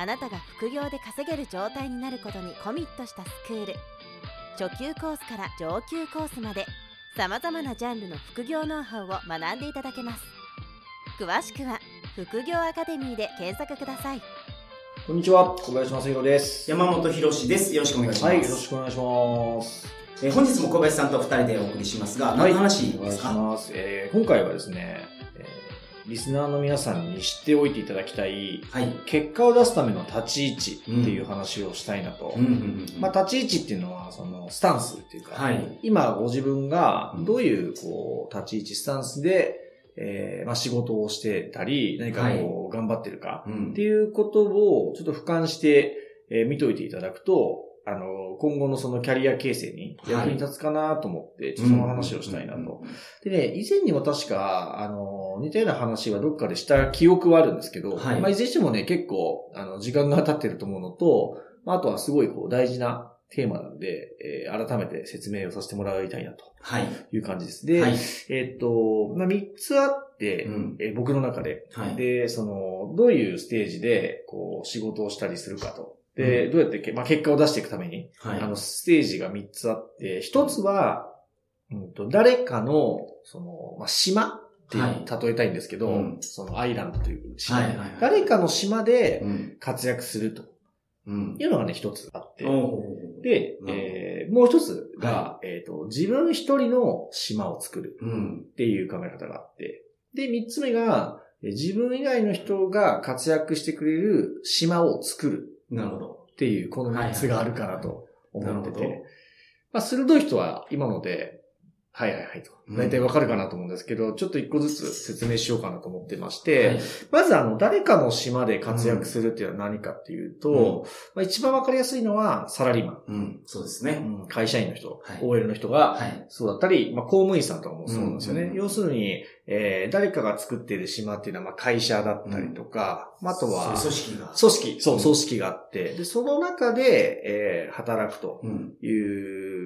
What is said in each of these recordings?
あなたが副業で稼げる状態になることにコミットしたスクール初級コースから上級コースまでさまざまなジャンルの副業ノウハウを学んでいただけます詳しくは副業アカデミーで検索くださいこんにちは、小林正宏です。山本博史です。よろしくお願いします。はい、よろしくお願いします。えー本日も小林さんと二人でお送りしますが、何の話お願いしですか、ます。えー今回はですね、えーリスナーの皆さんに知っておいていただきたい、はい。結果を出すための立ち位置っていう話をしたいなと。まあ、立ち位置っていうのは、その、スタンスっていうか、はい。今ご自分がうんどういう、こう、立ち位置、スタンスで、えーまあ、仕事をしてたり、何かこう、頑張ってるか、うんっていうことをちょっと俯瞰して、えー見といていただくと、あの、今後のそのキャリア形成に役に立つかなと思って、ちょっとその話をしたいなと。。でね、以前にも確か、あの、似たような話はどっかでした記憶はあるんですけど、はいまあ、いずれにしてもね、結構、あの、時間が経ってると思うのと、まあ、あとはすごいこう、大事なテーマなんで、えー改めて説明をさせてもらいたいなとはい。いう感じです。で、はい。えっと、まあ、3つあって、うんえー僕の中で、はい。で、その、どういうステージで、こう、仕事をしたりするかと。で、うんどうやってけ、まあ、結果を出していくために、はい。あの、ステージが3つあって、1つは、うんと、誰かの、その、まあ、島って例えたいんですけど、うんそのアイランドという島、はいはいはい誰かの島でうん。活躍するとうん。いうのがね、1つあって、で、えーもう1つが、はえっ、と、自分一人の島を作る。うん。っていう考え方があって。で、三つ目が、え自分以外の人が活躍してくれる島を作るなるほど。っていう、この三つがあるかなと思ってなるほどて。まあ、鋭い人は今ので、はいはいはいと。うん大体わかるかなと思うんですけど、ちょっと一個ずつ説明しようかなと思ってまして、はいまずあの、誰かの島で活躍するっていうのは何かっていうと、まあ、一番わかりやすいのはサラリーマン。うん。そうですね。うん会社員の人、はい OL の人が、はい。そうだったり、まあ、公務員さんとかもそうなんですよね。うん要するに、えー誰かが作っている島っていうのは、まあ、会社だったりとか、まあ、あとは、組織が。組織、そうう、ん組織があって、で、その中で、えー働くとうん。い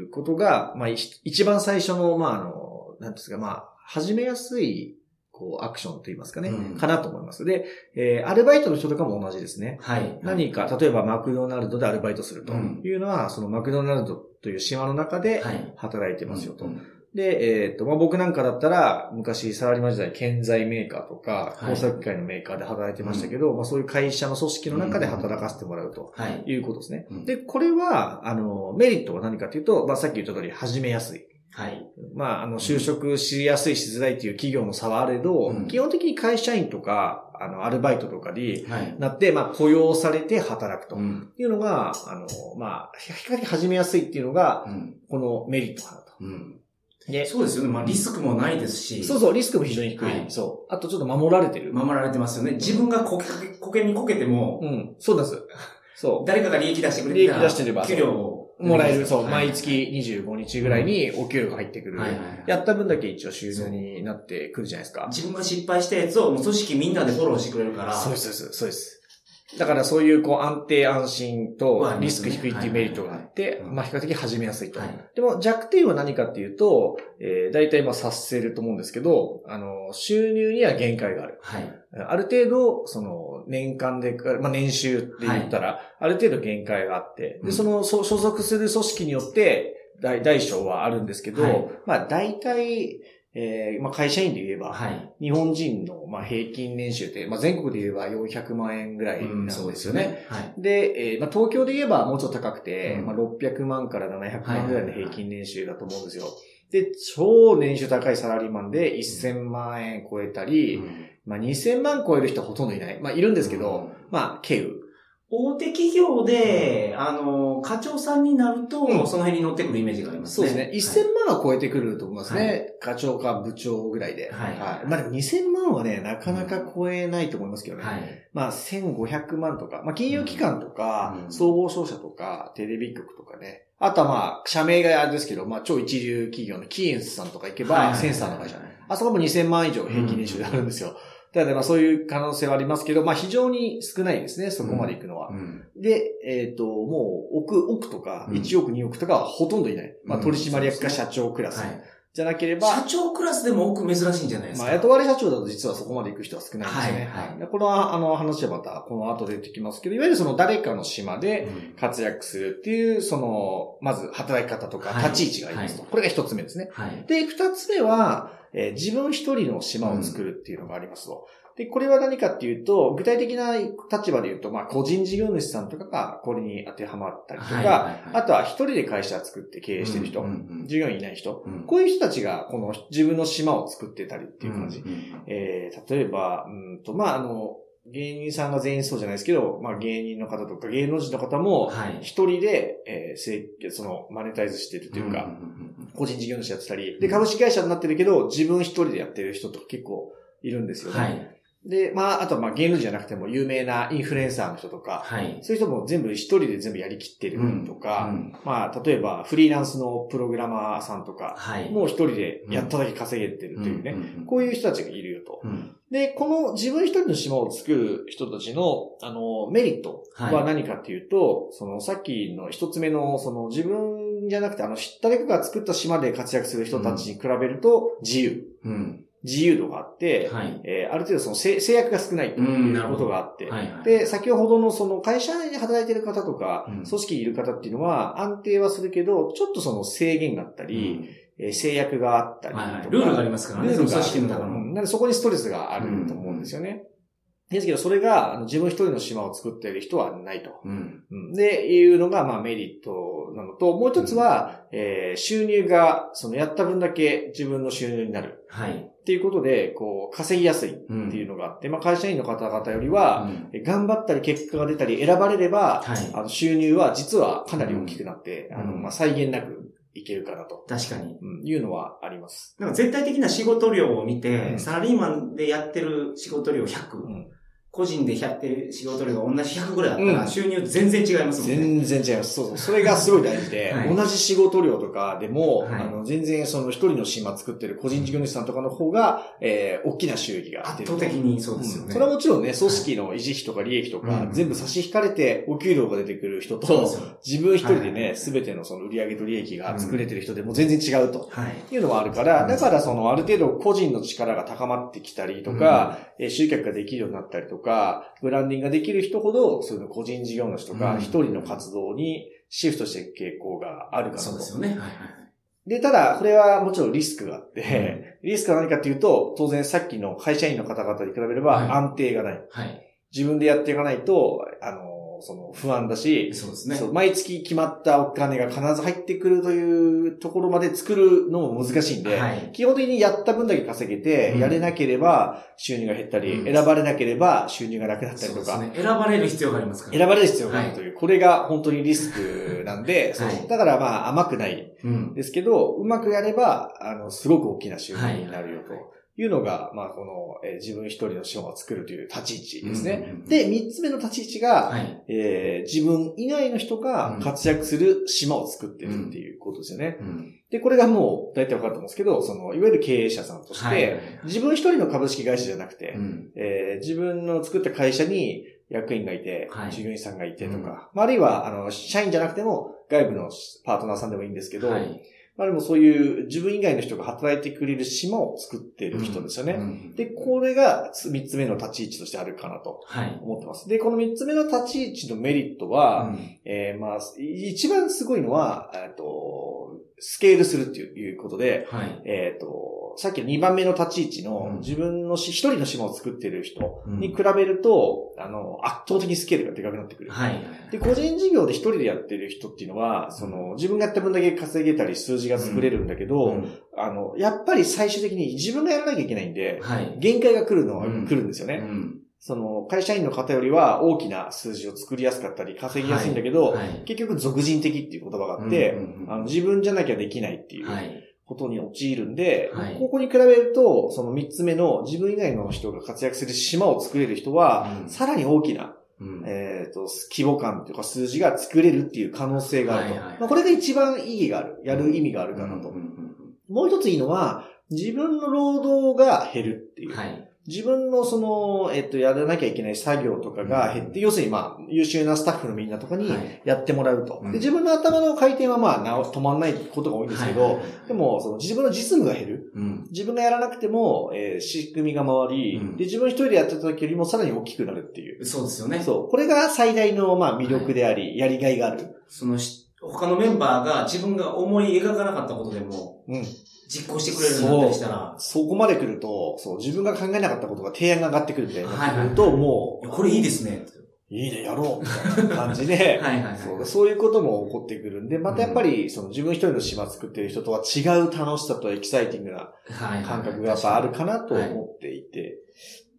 うことが、まあ、い一番最初の、まあ、あの、なんですか、まあ、始めやすい、こう、アクションと言いますかね、うんかなと思います。で、えーアルバイトの人とかも同じですね。はい。何か、例えばマクドナルドでアルバイトするというのは、そのマクドナルドという島の中ではい。働いてますよと。うんで、えっ、と、まあ、僕なんかだったら、昔サラリーマン時代、建材メーカーとか、はい工作機械のメーカーで働いてましたけど、まあ、そういう会社の組織の中で働かせてもらうとはい。いうことですね。うんで、これは、あの、メリットは何かというと、まあ、さっき言った通り、始めやすい。はい。まあ、あの、就職しやすい、しづらいっていう企業の差はあれど、うん基本的に会社員とか、あの、アルバイトとかにはい。なって、まあ、雇用されて働くとうん。いうのが、あの、まあ、比較的始めやすいっていうのが、うん。このメリットかなと。うん。でそうですよね。まあ、リスクもないですし。そうそう、リスクも非常に低い。はいそう。あとちょっと守られてる。守られてますよね。自分がこけ、こけにこけても、うん。そうです。そ誰かが利益出してくれ利益出してれば給料をう。もらえる、そう。はい毎月25日ぐらいにお給料が入ってくる。はいはいはいやった分だけ一応収入になってくるじゃないですか。自分が失敗したやつをもう組織みんなでフォローしてくれるから。そうです、そうです、そうです。だからそういうこう安定安心とまあリスク低いっていうメリットがあってまあ比較的始めやすいと。はいでも弱点は何かっていうと、えー、大体まあ察せると思うんですけど、あの、収入には限界がある。はい。ある程度、その、年間で、まあ、年収って言ったら、ある程度限界があって、で、うんその、そ所属する組織によって、大、大小はあるんですけど、はいまあ、大体、えーまあ、会社員で言えば、はい。日本人の、まあ、平均年収って、まあ、全国で言えば400万円ぐらいなんですよね。。はい。で、えーまあ、東京で言えばもうちょっと高くて、うんまあ、600万から700万ぐらいのはい平均年収だと思うんですよ。で、超年収高いサラリーマンで1000万円超えたり、まあ、2000万超える人はほとんどいない。まあ、いるんですけど、まあ、経由大手企業で、あの、課長さんになると、うんその辺に乗ってくるイメージがありますね。そうですね。1000万は超えてくると思いますね。は課長か部長ぐらいで。はいまあでも2000万はね、なかなか超えないと思いますけどね。はい。まあ1500万とか、まあ金融機関とか、うん総合商社とか、テレビ局とかね。あとはまあ、社名があれですけど、まあ超一流企業のキーエンスさんとか行けば、センサーの会社。あそこも2000万以上平均年収であるんですよ。ただまあそういう可能性はありますけど、まあ非常に少ないですね、そこまで行くのは。うん。で、えっ、と、もう億、億とか、うん1億、2億とかはほとんどいない。まあうん取締役か社長クラス。はい。じゃなければ、社長クラスでも多く珍しいんじゃないですか？まあ、雇われ社長だと実はそこまで行く人は少ないんですよね。はいはいでこのあの話はまたこの後出てきますけど、いわゆるその誰かの島でうん活躍するっていう、その、まず働き方とかはい立ち位置がありますと。はこれが一つ目ですね。はい。で、二つ目は、えー自分一人の島を作るっていうのがありますと。で、これは何かっていうと、具体的な立場で言うと、まあ、個人事業主さんとかがこれに当てはまったりとか、はいはいはいあとは一人で会社作って経営してる人、うんうんうん従業員いない人、うんこういう人たちがこの自分の島を作ってたりっていう感じ。うんうんえー、例えば、うんと、まあ、あの、芸人さんが全員そうじゃないですけど、まあ、芸人の方とか芸能人の方も、はい。一人で、えーせい、その、マネタイズしてるというか、んんうん個人事業主やってたり、で、株式会社になってるけど、自分一人でやってる人とか結構いるんですよね。はい。で、まあ、あとはまあ、芸能人じゃなくても有名なインフルエンサーの人とか、はい。そういう人も全部一人で全部やりきってるとか、うんまあ、例えばフリーランスのプログラマーさんとか、はい。もう一人でやっただけ稼げてるというね、こういう人たちがいるよと。うん。で、この自分一人の島を作る人たちの、あの、メリットは何かっていうと、その、さっきの一つ目の、その、自分じゃなくて、あの、誰かが作った島で活躍する人たちに比べると、自由。うん。自由度があって、はい。えーある程度その制制約が少ないとうんいうことがあって、はいはい。で、先ほどのその会社で働いてる方とか、うん。組織にいる方っていうのは安定はするけど、ちょっとその制限があったり、えー制約があったりとか、はいはい。ルールがありますからねルールがある。組織の中の。うん。なんでそこにストレスがあると思うんですよね。ですけど、それがあの自分一人の島を作っている人はないと。うん。うんで、いうのが、まあメリットなのと、もう一つは、えー収入が、そのやった分だけ自分の収入になる。はい。っていうことで、こう、稼ぎやすいってうんいうのがあって、まあ会社員の方々よりは、うんえ頑張ったり結果が出たり選ばれれば、はい。あの収入は実はかなり大きくなって、うんあの、まあ際限なくいけるかなと、確かに。うんいうのはあります。なんか絶対的な仕事量を見て、うんサラリーマンでやってる仕事量100、ん個人でやってる仕事量が同じ100ぐらいあったら、うん収入全然違いますもんね。全然違います。そうそう。それがすごい大事で、はい同じ仕事量とかでも、はいあの、全然その一人の島作ってる個人事業主さんとかの方が、えー、大きな収益が出てると。圧倒的にそうですよね。んそれはもちろんね、組織の維持費とか利益とか、うん全部差し引かれてお給料が出てくる人と。自分一人ではいね、すべてのその売上と利益が作れてる人でも全然違うと。はい。いうのはあるから、うんだからそのある程度個人の力が高まってきたりとか、えー集客ができるようになったりとか、ブランディングができる人ほど、そういうの個人事業主とかうん一人の活動にシフトしていく傾向があるかなと。そうですよね。はいはいで、ただ、これはもちろんリスクがあって、リスクは何かっていうと、当然さっきの会社員の方々に比べれはいば安定がない。はい。はい。自分でやっていかないと、あの、その不安だし、そうですね。毎月決まったお金が必ず入ってくるというところまで作るのも難しいんで、はい。基本的にやった分だけ稼げて、うんやれなければ収入が減ったり、うん選ばれなければ収入がなくなったりとか、そうですね。選ばれる必要がありますから。選ばれる必要があるという、これが本当にリスクなんで、はいだからまあ甘くないうん。ですけど、うまくやれば、あの、すごく大きな収入になるよとはいいうのが、まあこの、えー自分一人の資本を作るという立ち位置ですね。うん、で、三つ目の立ち位置が、はい。えー自分以外の人が活躍する島を作ってるっていうことですよね。うん。で、これがもう大体わかると思うんですけど、その、いわゆる経営者さんとして、はい。自分一人の株式会社じゃなくて、うん。えー自分の作った会社に役員がいて、はい従業員さんがいてとか、うんまあ、あるいは、あの、社員じゃなくても、外部のパートナーさんでもいいんですけど、はい。まあでもそういう自分以外の人が働いてくれる島を作っている人ですよね。うんで、これが三つ目の立ち位置としてあるかなとはい。思ってます。で、この三つ目の立ち位置のメリットは、うんえーまあ、一番すごいのは、えっと、スケールするっていうことで、はい。えっ、と、さっきの2番目の立ち位置のうん自分のし一人の島を作ってる人うんに比べると、あの、圧倒的にスケールがでかくなってくる。はい。で、個人事業で一人でやってる人っていうのは、その、自分がやった分だけ稼げたり数字が作れるんだけど、うんあの、やっぱり最終的に自分がやらなきゃいけないんで、はい。限界が来るのはうん来るんですよね。うんその、会社員の方よりは大きな数字を作りやすかったり、稼ぎやすいんだけど、はい。結局俗人的っていう言葉があって、うんうんうんあの自分じゃなきゃできないっていうはい。ことに陥るんで、はいここに比べると、その三つ目の自分以外の人が活躍する島を作れる人は、うんさらに大きな、うんえっ、と、規模感というか数字が作れるっていう可能性があると。はいはいはいまあ、これが一番意義がある。やる意味があるかなと。もう一ついいのは、自分の労働が減るっていう。自分のその、えっと、やらなきゃいけない作業とかが減って、要するにまあ、優秀なスタッフのみんなとかにはいやってもらうと。うんで自分の頭の回転はまあ、なお止まんないことが多いんですけど、はいはいはいでも、その自分の実務が減る。うん。自分がやらなくても、えー仕組みが回り、うんで、自分一人でやってた時よりもさらに大きくなるっていう。そうですよね。そう。これが最大の、まあ、魅力であり、やりがいがある。そのし、他のメンバーが自分が思い描かなかったことでもうん。実行してくれるようになったりしたら、そこまで来ると、そう、自分が考えなかったことが提案が上がってくるみたいになってくると、はいはい。もいやこれいいですね。う、いいね、やろう、みたいな感じで、はいはいはい。そうそういうことも起こってくるんで、またやっぱり、その自分一人の島作ってる人とは違う楽しさとエキサイティングな感覚がやっぱあるかなと思っていて、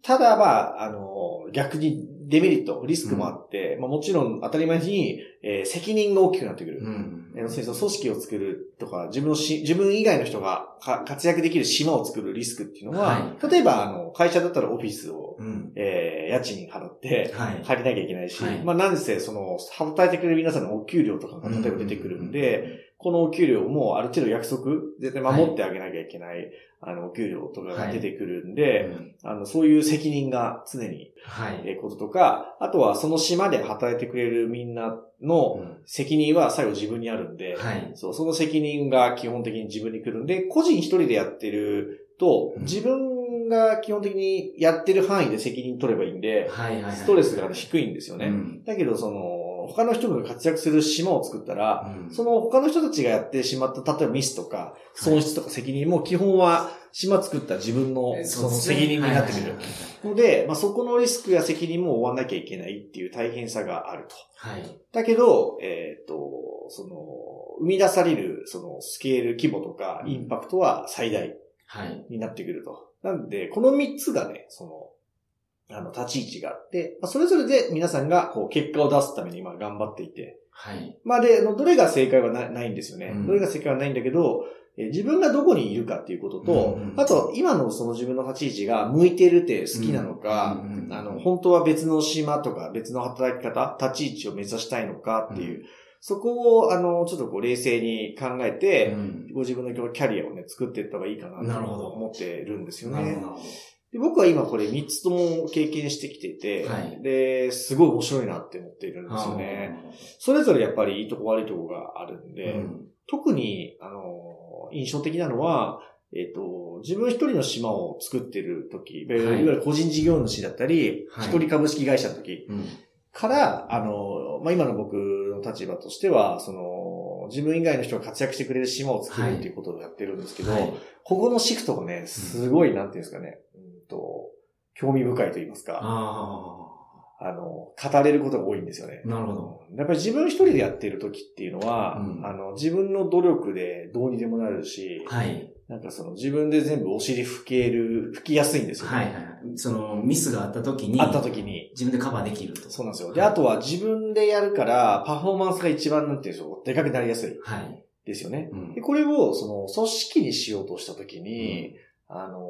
ただまあ、あの、逆にデメリット、リスクもあって、まあもちろん当たり前に、えー責任が大きくなってくる。うん。要するにその組織を作るとか、自分のし、自分以外の人がか活躍できる島を作るリスクっていうのは、は例えば、あの、会社だったらオフィスを、うん。えー家賃払って、はい。借りなきゃいけないし、はいまあ、なんせ、その、働いてくれる皆さんのお給料とかが例えば出てくるんで、このお給料もある程度約束、絶対守ってあげなきゃいけない、あの、お給料とかが出てくるんで、うんあの、そういう責任が常に、はい。えーこととか、あとはその島で働いてくれるみんなの責任は最後自分にあるんで、はい。そう、その責任が基本的に自分に来るんで、個人一人でやってると、うん自分が基本的にやってる範囲で責任取ればいいんで、はいはいはい。ストレスが低いんですよね。うん。だけど、その、他の人が活躍する島を作ったら、うんその他の人たちがやってしまった、例えばミスとか、損失とか責任も基本は島作った自分のその責任になってくる。ので、まあ、そこのリスクや責任も負わなきゃいけないっていう大変さがあると。はい。だけど、えっ、と、その、生み出される、その、スケール、規模とか、インパクトは最大はい。になってくると。なんで、この3つがね、その、あの、立ち位置があって、まあ、それぞれで皆さんが、こう、結果を出すために今頑張っていて、はい。まあ、で、どれが正解はなないんですよね。うんどれが正解はないんだけど、えー自分がどこにいるかっていうことと、うんあと、今のその自分の立ち位置が向いてるって好きなのか、うんあの、本当は別の島とか別の働き方、立ち位置を目指したいのかっていう、そこを、あの、ちょっとこう冷静に考えて、うんご自分のキャリアをね、作っていった方がいいかなと思ってるんですよねなるほ。ど。で僕は今これ3つとも経験してきていて、はい。で、すごい面白いなって思っているんですよね。それぞれやっぱりいいとこ悪いとこがあるんで、うん。特に、あの、印象的なのは、えっ、と、自分一人の島を作ってる時、いわゆるはい。いわゆる個人事業主だったり、はい。一人株式会社の時うん。から、あの、まあ、今の僕の立場としては、その、自分以外の人が活躍してくれる島を作るっていうことをやってるんですけど、はい。ここのシフトがね、すごい、なんていうんですかね、うんと、興味深いと言いますか、ああの、語れることが多いんですよね。あ。なるほど。やっぱり自分一人でやってる時っていうのは、うんあの、自分の努力でどうにでもなるし、はい。なんかその自分で全部お尻拭ける、拭きやすいんですよね。はいはい。その、ミスがあった時に、あった時に。自分でカバーできると。そうなんですよ。で、あとは自分でやるから、パフォーマンスが一番なんていうんでしょう、でかくなりやすいはい。ですよね。うんで、これを、その、組織にしようとした時に、あのー、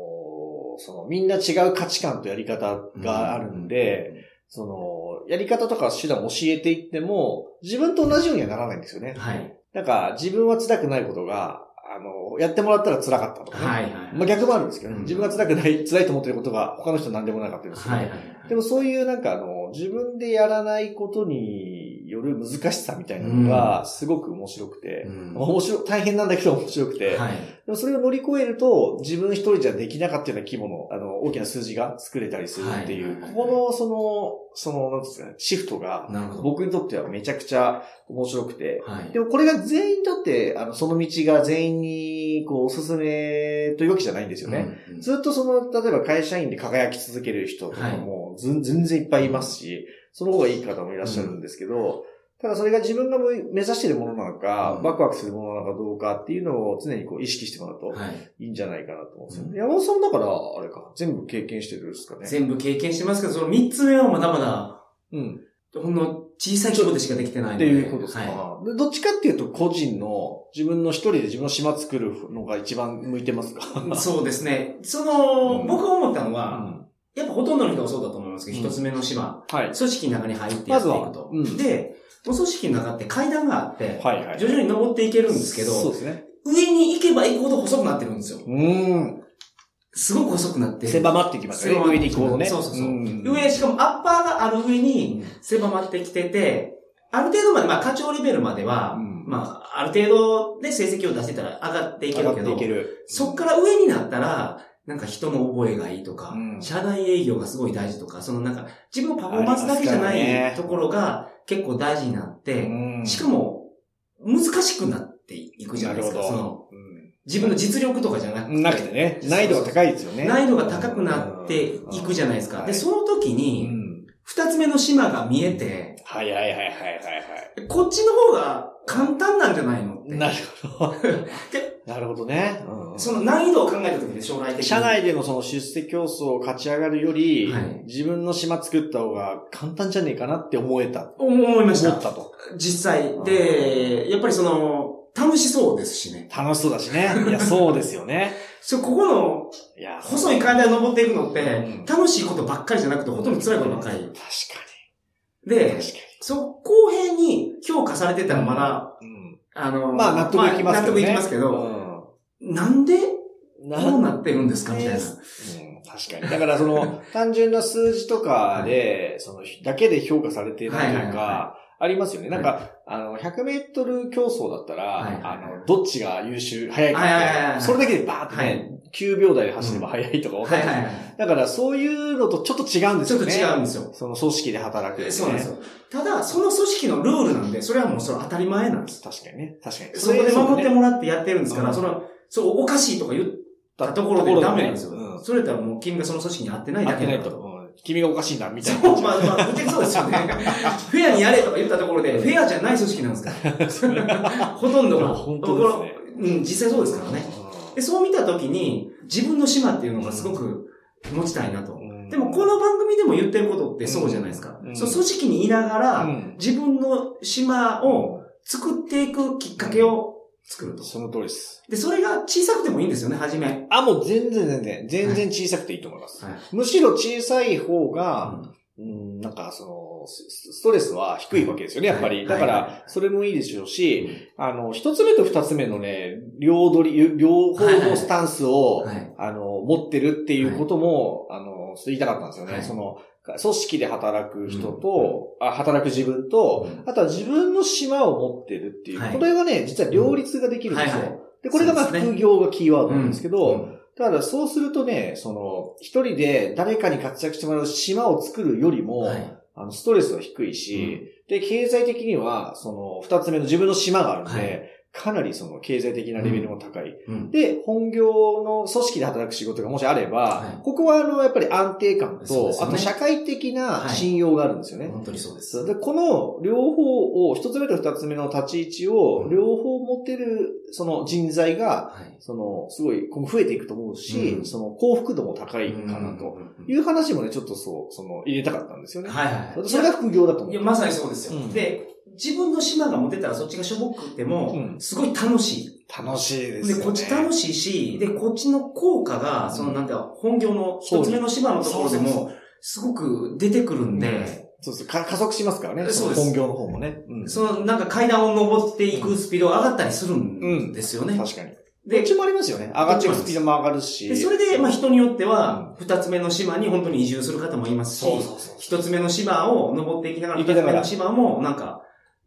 その、みんな違う価値観とやり方があるんで、、その、やり方とか手段を教えていっても、自分と同じようにはならないんですよね。はい。なんか、自分は辛くないことが、あの、やってもらったら辛かったとかね。はいはい。まあ逆もあるんですけどね。うん自分が辛くない、辛いと思ってることが他の人何でもなかったりする。はいはい。でもそういうなんかあの、自分でやらないことによる難しさみたいなのがすごく面白くて、うん面白い、大変なんだけど面白くて、はい。でもそれを乗り越えると、自分一人じゃできなかったような規模の、あの、大きな数字が作れたりするっていう、はいはいここの、その、その、なんですかね、シフトが。僕にとってはめちゃくちゃ面白くて、はい。でもこれが全員にとって、あの、その道が全員に、こう、おすすめというわけじゃないんですよね。うん。ずっとその、例えば会社員で輝き続ける人とかも、ずん全然いっぱいいますし、その方がいい方もいらっしゃるんですけど、ただそれが自分が目指しているものなのか、うんワクワクするものなのかどうかっていうのを常にこう意識してもらうとはい。いいんじゃないかなと思うんですよね。うん山本さんだから、あれか、全部経験してるんですかね。全部経験してますけど、その3つ目はまだまだ、うん。ほんの小さい規模でしかできてないので。っていうことですか、はでどっちかっていうと、個人の、自分の一人で自分の島作るのが一番向いてますか？い。そうですね。その、うん僕が思ったのうは、んやっぱほとんどの人がそうだと思いますけど、うん一つ目の島、はい。組織の中に入ってやっていくと。まずはうんで、お組織の中って階段があって、はいはい。徐々に登っていけるんですけど、そうですね。上に行けば行くほど細くなってるんですよ。うーん。すごく細くなって。狭まってきますよね。上に行くほどね。そうそうそう。ん上、しかもアッパーがある上うにん狭まってきてて、ある程度まで、まあ課長レベルまでは、うんまあ、ある程度で成績を出せたら上がっていけるけど上がってい、ける。そっから上になったら、なんか人の覚えがいいとか、うん社内営業がすごい大事とか、そのなんか自分のパフォーマンスだけじゃないところが結構大事になって、うんしかも難しくなっていくじゃないですか。その自分の実力とかじゃなくて。うんなくてね、難易度が高いですよね。難易度が高くなっていくじゃないですか。で、その時うに、ん。二つ目の島が見えて、はいはいはいはいはいはこっちの方が簡単なんじゃないのってい。。なるほど。なるほどね。うんその難易度を考えた時に将来的に。社内でのその出世競争を勝ち上がるより、はい自分の島作った方が簡単じゃねえかなって思えた。思いました。思ったと。実際。で、やっぱりその、楽しそうですしね。楽しそうだしね。いや、そうですよね。そう、ここのいや、細い階段を登っていくのってうん、楽しいことばっかりじゃなくて、ほとんど辛いことばっかり。確かでに。、確かそう、公平に評価されてたらまだ、に。うん。あの、まあ、納得いきますけどね。納得いきますけど、なんでうん。こうなってるんですかみたいな。うん、確かに。だからその、単純な数字とかで、その、だけで評価されているというか、ありますよね。なんか、あの、100メートル競争だったら、あの、どっちが優秀、速いかそれだけでバーってはね、9秒台で走れば速いとか分かる。はいはいはい。だから、そういうのとちょっと違うんですよね。ちょっと違うんですよ。その組織で働く、ね。そうなんですよ。ただ、その組織のルールなんで、それはもうそれは当たり前なんです。確かにね。確かに。そこで守ってもらってやってるんですから、うんその、そう、おかしいとか言ったところでダメなんですよ。うんそれだったらもう君がその組織に合ってないだ。けだと。うん君がおかしいな、みたいな。そう、まあまあ、ぶっちゃけそうですよね。フェアにやれとか言ったところで、フェアじゃない組織なんですから。ほとんどが。本当ですねうん、実際そうですからね。で、そう見たときに、自分の島っていうのがすごく持ちたいなと。うんでも、この番組でも言ってることってそうじゃないですか。うんそう、組織にいながら、うん自分の島を作っていくきっかけを作ると。その通りです。で、それが小さくてもいいんですよね、初め。あ、もう全然全然、全然小さくていいと思います。はい。むしろ小さい方が、うん、なんかその、スストレスは低いわけですよね、やっぱり。はいだかはいら、それもいいでしょうし、あの、一つ目と二つ目のね、両取り、両方のスタンスを、はい。あの、持ってるっていうことも、あの、言いたかったんですよね。はい。その、組織で働く人と、あ働く自分と、あとは自分の島を持ってるっていう、はい。これがね、実は両立ができるんですよ。はいはい。で、これがまあ副業がキーワードなんですけど、うん。ただそうするとね、その、一人で誰かに活躍してもらう島を作るよりも、はい。あの、ストレスは低いし、で、経済的には、その、二つ目の自分の島があるんで、はいかなりその経済的なレベルも高い。うん。で、本業の組織で働く仕事がもしあれば、はいここはあの、やっぱり安定感と、ねあと社会的な信用があるんですよね。本当にそうです。で、この両方を、一つ目と二つ目の立ち位置をうん両方持ってる、その人材が、はい。その、すごい、増えていくと思うし、うんその幸福度も高いかなとうんいう話もね、ちょっとそう、その、入れたかったんですよね。はいはい。それが副業だと思う。いや、まさにそうですよ。うんで、自分の島が持てたらそっちがしょぼくても、うんすごい楽しい。楽しいですね。こっち楽しいし、で、こっちの効果が、そのなんか、本業の一つ目の島のところでも、すごく出てくるんで、そうそう、か加速しますからね。そうですの本業の方もね。うんそのなんか階段を登っていくスピードが上がったりするんですよね。確かに。どでっちもありますよね。上がっていくスピードも上がるし。で、それで、まあ人によっては、二つ目の島に本当に移住する方もいますし。一つ目の島を登っていきながら、行きながら二つ目の島もなんか、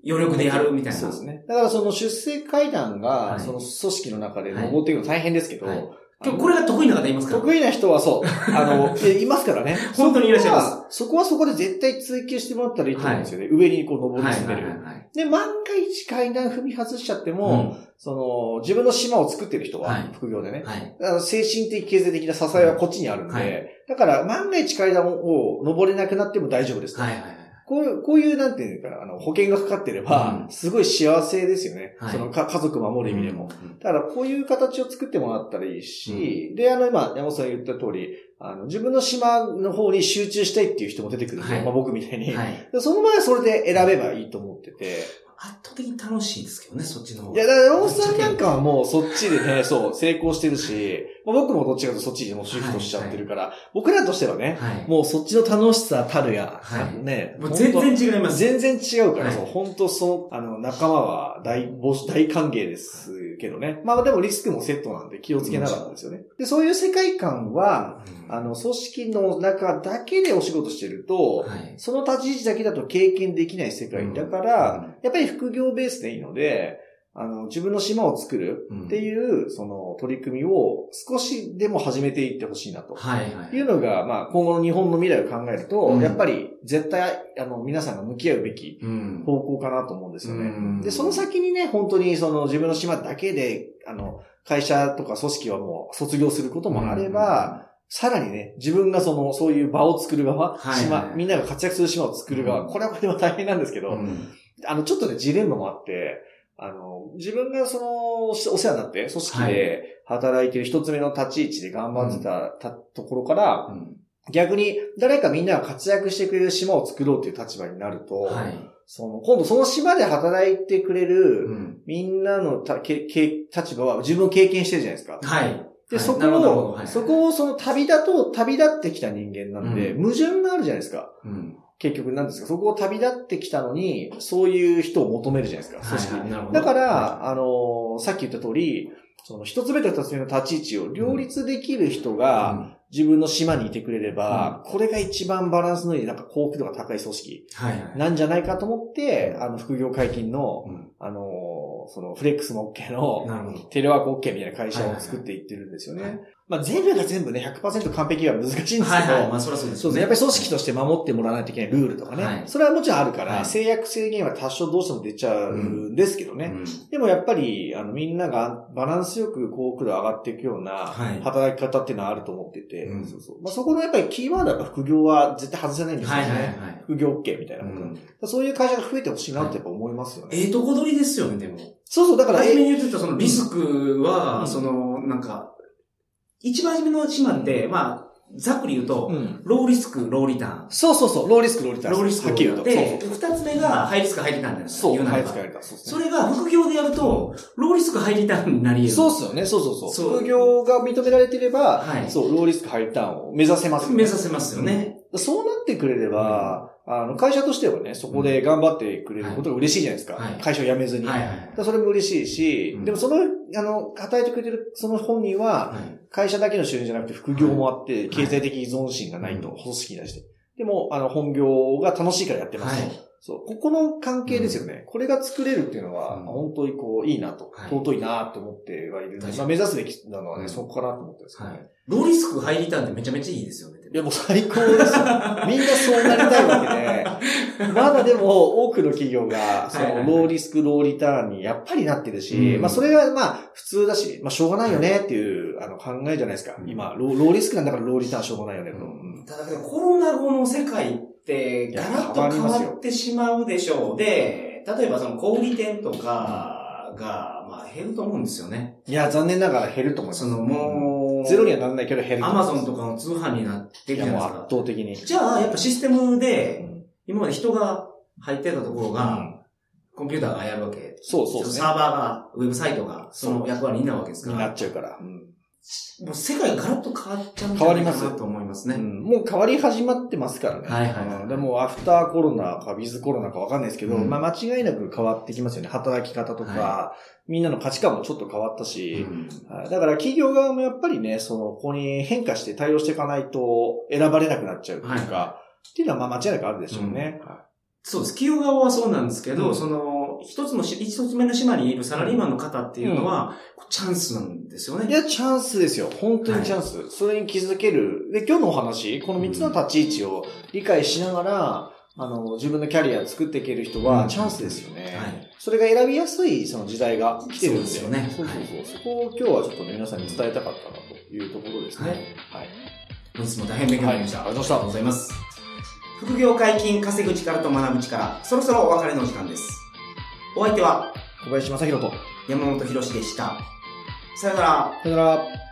余力でやるみたいな。そうですね。だからその出世階段が、はいその組織の中で登っていくの大変ですけど、はいあの今日これが得意な方いますか？ら。得意な人はそう、あの、えいますからね。本当にいらっしゃいますそこはそこはそこで絶対追求してもらったらいいと思うんですよね。上にこう登りはい詰める。はいはいはい。で、万が一階段踏み外しちゃっても、うんその、自分の島を作ってる人は、はい副業でね、はい。あの精神的、経済的な支えはこっちにあるんで、はいだから万が一階段を登れなくなっても大丈夫ですと。はいはいはい。こういう、こういう、なんていうのかな、あの、保険がかかってれば、うんすごい幸せですよね。はいそのか、家族守る意味でも。うんだから、こういう形を作ってもらったらいいし、で、あの、今、山本さんが言った通り、あの、自分の島の方に集中したいっていう人も出てくるんで、はいまあ僕みたいに。はい。でその場合はそれで選べばいいと思ってて。圧倒的に楽しいですけどね、そっちの方いや、だから山本さんなんかはもうそっちでね、そう、成功してるし、まあ、僕もどっちかというとそっちにもうシフトしちゃってるから、僕らとしてはね、はい。もうそっちの楽しさたるや、はいね、もう全然違います。全然違うから、はいそう、本当その、あの、仲間は大、大歓迎ですけどね。まあでもリスクもセットなんで気をつけながらですよね。で、そういう世界観は、うんあの、組織の中だけでお仕事してると、はい。その立ち位置だけだと経験できない世界だから、やっぱり副業ベースでいいので、あの、自分の島を作るうんっていう、その取り組みを少しでも始めていってほしいなと。はいはい。いうのが、まあ、今後の日本の未来を考えると、うんやっぱり絶対、あの、皆さんが向き合うべきうん。方向かなと思うんですよね。うんで、その先にね、本当にその自分の島だけで、あの、会社とか組織はもう卒業することもあれば、さらにね、自分がその、そういう場を作る側、はい島、みんなが活躍する島を作る側、うんこれはこれは大変なんですけど、うんあの、ちょっとね、ジレンマもあって、あの、自分がその、お世話になって、組織で働いてる一つ目の立ち位置で頑張ってた,、たところから、うん逆に誰かみんなが活躍してくれる島を作ろうっていう立場になると、はい。その、今度その島で働いてくれる、うんみんなのたけけ立場は自分を経験してるじゃないですか。はい。で、はいそこを、はいそこをその旅立とう、旅立ってきた人間なんで、う矛盾があるじゃないですか。うん。結局なんですか。そこを旅立ってきたのに、そういう人を求めるじゃないですか、組織に。だから、あのーさっき言った通り、その一つ目と二つ目の立ち位置を両立できる人が、自分の島にいてくれれば、これが一番バランスのいい、なんか幸福度が高い組織。なんじゃないかと思って、あの、副業解禁の、うんあのーその、フレックスも OK の。テレワーク OK みたいな会社を作っていってるんですよね。まあ全部が全部ね、100%完璧は難しいんですけど、はいはい。まあ、そりゃそうですそうですね。やっぱり組織として守ってもらわないといけないルールとかね。はいそれはもちろんあるから、はい制約制限は多少どうしても出ちゃうんですけどね。うんでもやっぱり、あの、みんながバランスよく幸福度上がっていくようなはい働き方っていうのはあると思ってて、うんそうそうまあ、そこのやっぱりキーワードは副業は絶対外せないんですよね。はいはいはい。副業 OK みたいなこと、うんそういう会社が増えてほしいなってやっぱ思いますよね。ええとこ取りですよね、でも。そうそう、だから、初めえに言ってたそのリスクは、うんその、なんか、一番初めの島って、まあ、ざっくり言うと、うん。ローリスク、ローリターン。そうそうそう、ローリスク、ローリターン。ローリスクはっきり言うと。で、二つ目がハイリスク、ハイリターンなんですそう。そう、言ならばはい、使えた。それが副業でやると、ローリスク、ハイリターンになり得る。そうっすよね。そうそうそう。副業が認められてれば、はいそう、ローリスクハイターンを目指せますよね、目指せますよね。そうなってくれれば、あの、会社としてはね、そこで頑張ってくれることが嬉しいじゃないですか。はい会社を辞めずに。はいそれも嬉しいし、うんでもその、あの、働いてくれてるその本人は、はい。会社だけの収入じゃなくて副業もあって、い経済的依存心がないと、うん組織に対して。でも、あの、本業が楽しいからやってますと。はいそう。ここの関係ですよね。これが作れるっていうのは、うん本当にこう、いいなと、はい尊いなと思ってはいるまあ、目指すべきなのはね、うんそこかなと思ってるんですけどね。はい。ローリスク、ハイリターンってめちゃめちゃいいですよね。いや、もう最高ですよ。みんなそうなりたいわけで、まだでも多くの企業が、その、ローリスク、ローリターンにやっぱりなってるし、うんまあそれがまあ普通だし、まあしょうがないよねっていう、あの考えじゃないですか。うん今ロー、リスクなんだからローリターンしょうがないよねと。うんただコロナ後の世界って、ガラッと変わってしまうでしょう。で、例えばその小売店とかが、まあ減ると思うんですよね。いや、残念ながら減ると思います。そのもう、ゼロにはならないけど減るアマゾンとかの通販になってるじゃすか。倒的に。じゃあ、やっぱシステムうで、ん今まで人が入ってたところが、うんコンピューターがやるわけ。そうそうね。サーバーが、ウェブサイトが、その役割になるわけですかにら。なっちゃうから。うんもう世界がガラッと変わっちゃうんじ変わりますゃないかなと思いますね。うん。もう変わり始まってますからね。はいはいはい。うんでも、アフターコロナか、ウィズコロナかわかんないですけど、うん。まあ間違いなく変わってきますよね。働き方とか、はみんなの価値観もちょっと変わったうし、ん。はい。だから企業側もやっぱりね、その、ここに変化して対応していかないと選ばれなくなっちゃうというか、はっていうのはまあ間違いなくあるでしょうね。はそうです。企業側はそうなんですけど、うん。その、一つのし、一つ目の島にいるサラリーマンの方っていうのは、チャンスなんですよね。いや、チャンスですよ。本当にチャンス。それに気づける。で、今日のお話、この3つの立ち位置を理解しながら、あの、自分のキャリアを作っていける人は、うんチャンスですよね。はい。それが選びやすいその時代が来てるんで。そうですよねそうそうそう。そこを今日はちょっとね、皆さんに伝えたかったなというところですね。はいはい。本日も大変勉強になりました。はいありがとうございます。副業解禁、稼ぐ力と学ぶ力、そろそろお別れの時間です。お相手は小林正宏と。山本博史でした。さよなら。さよなら。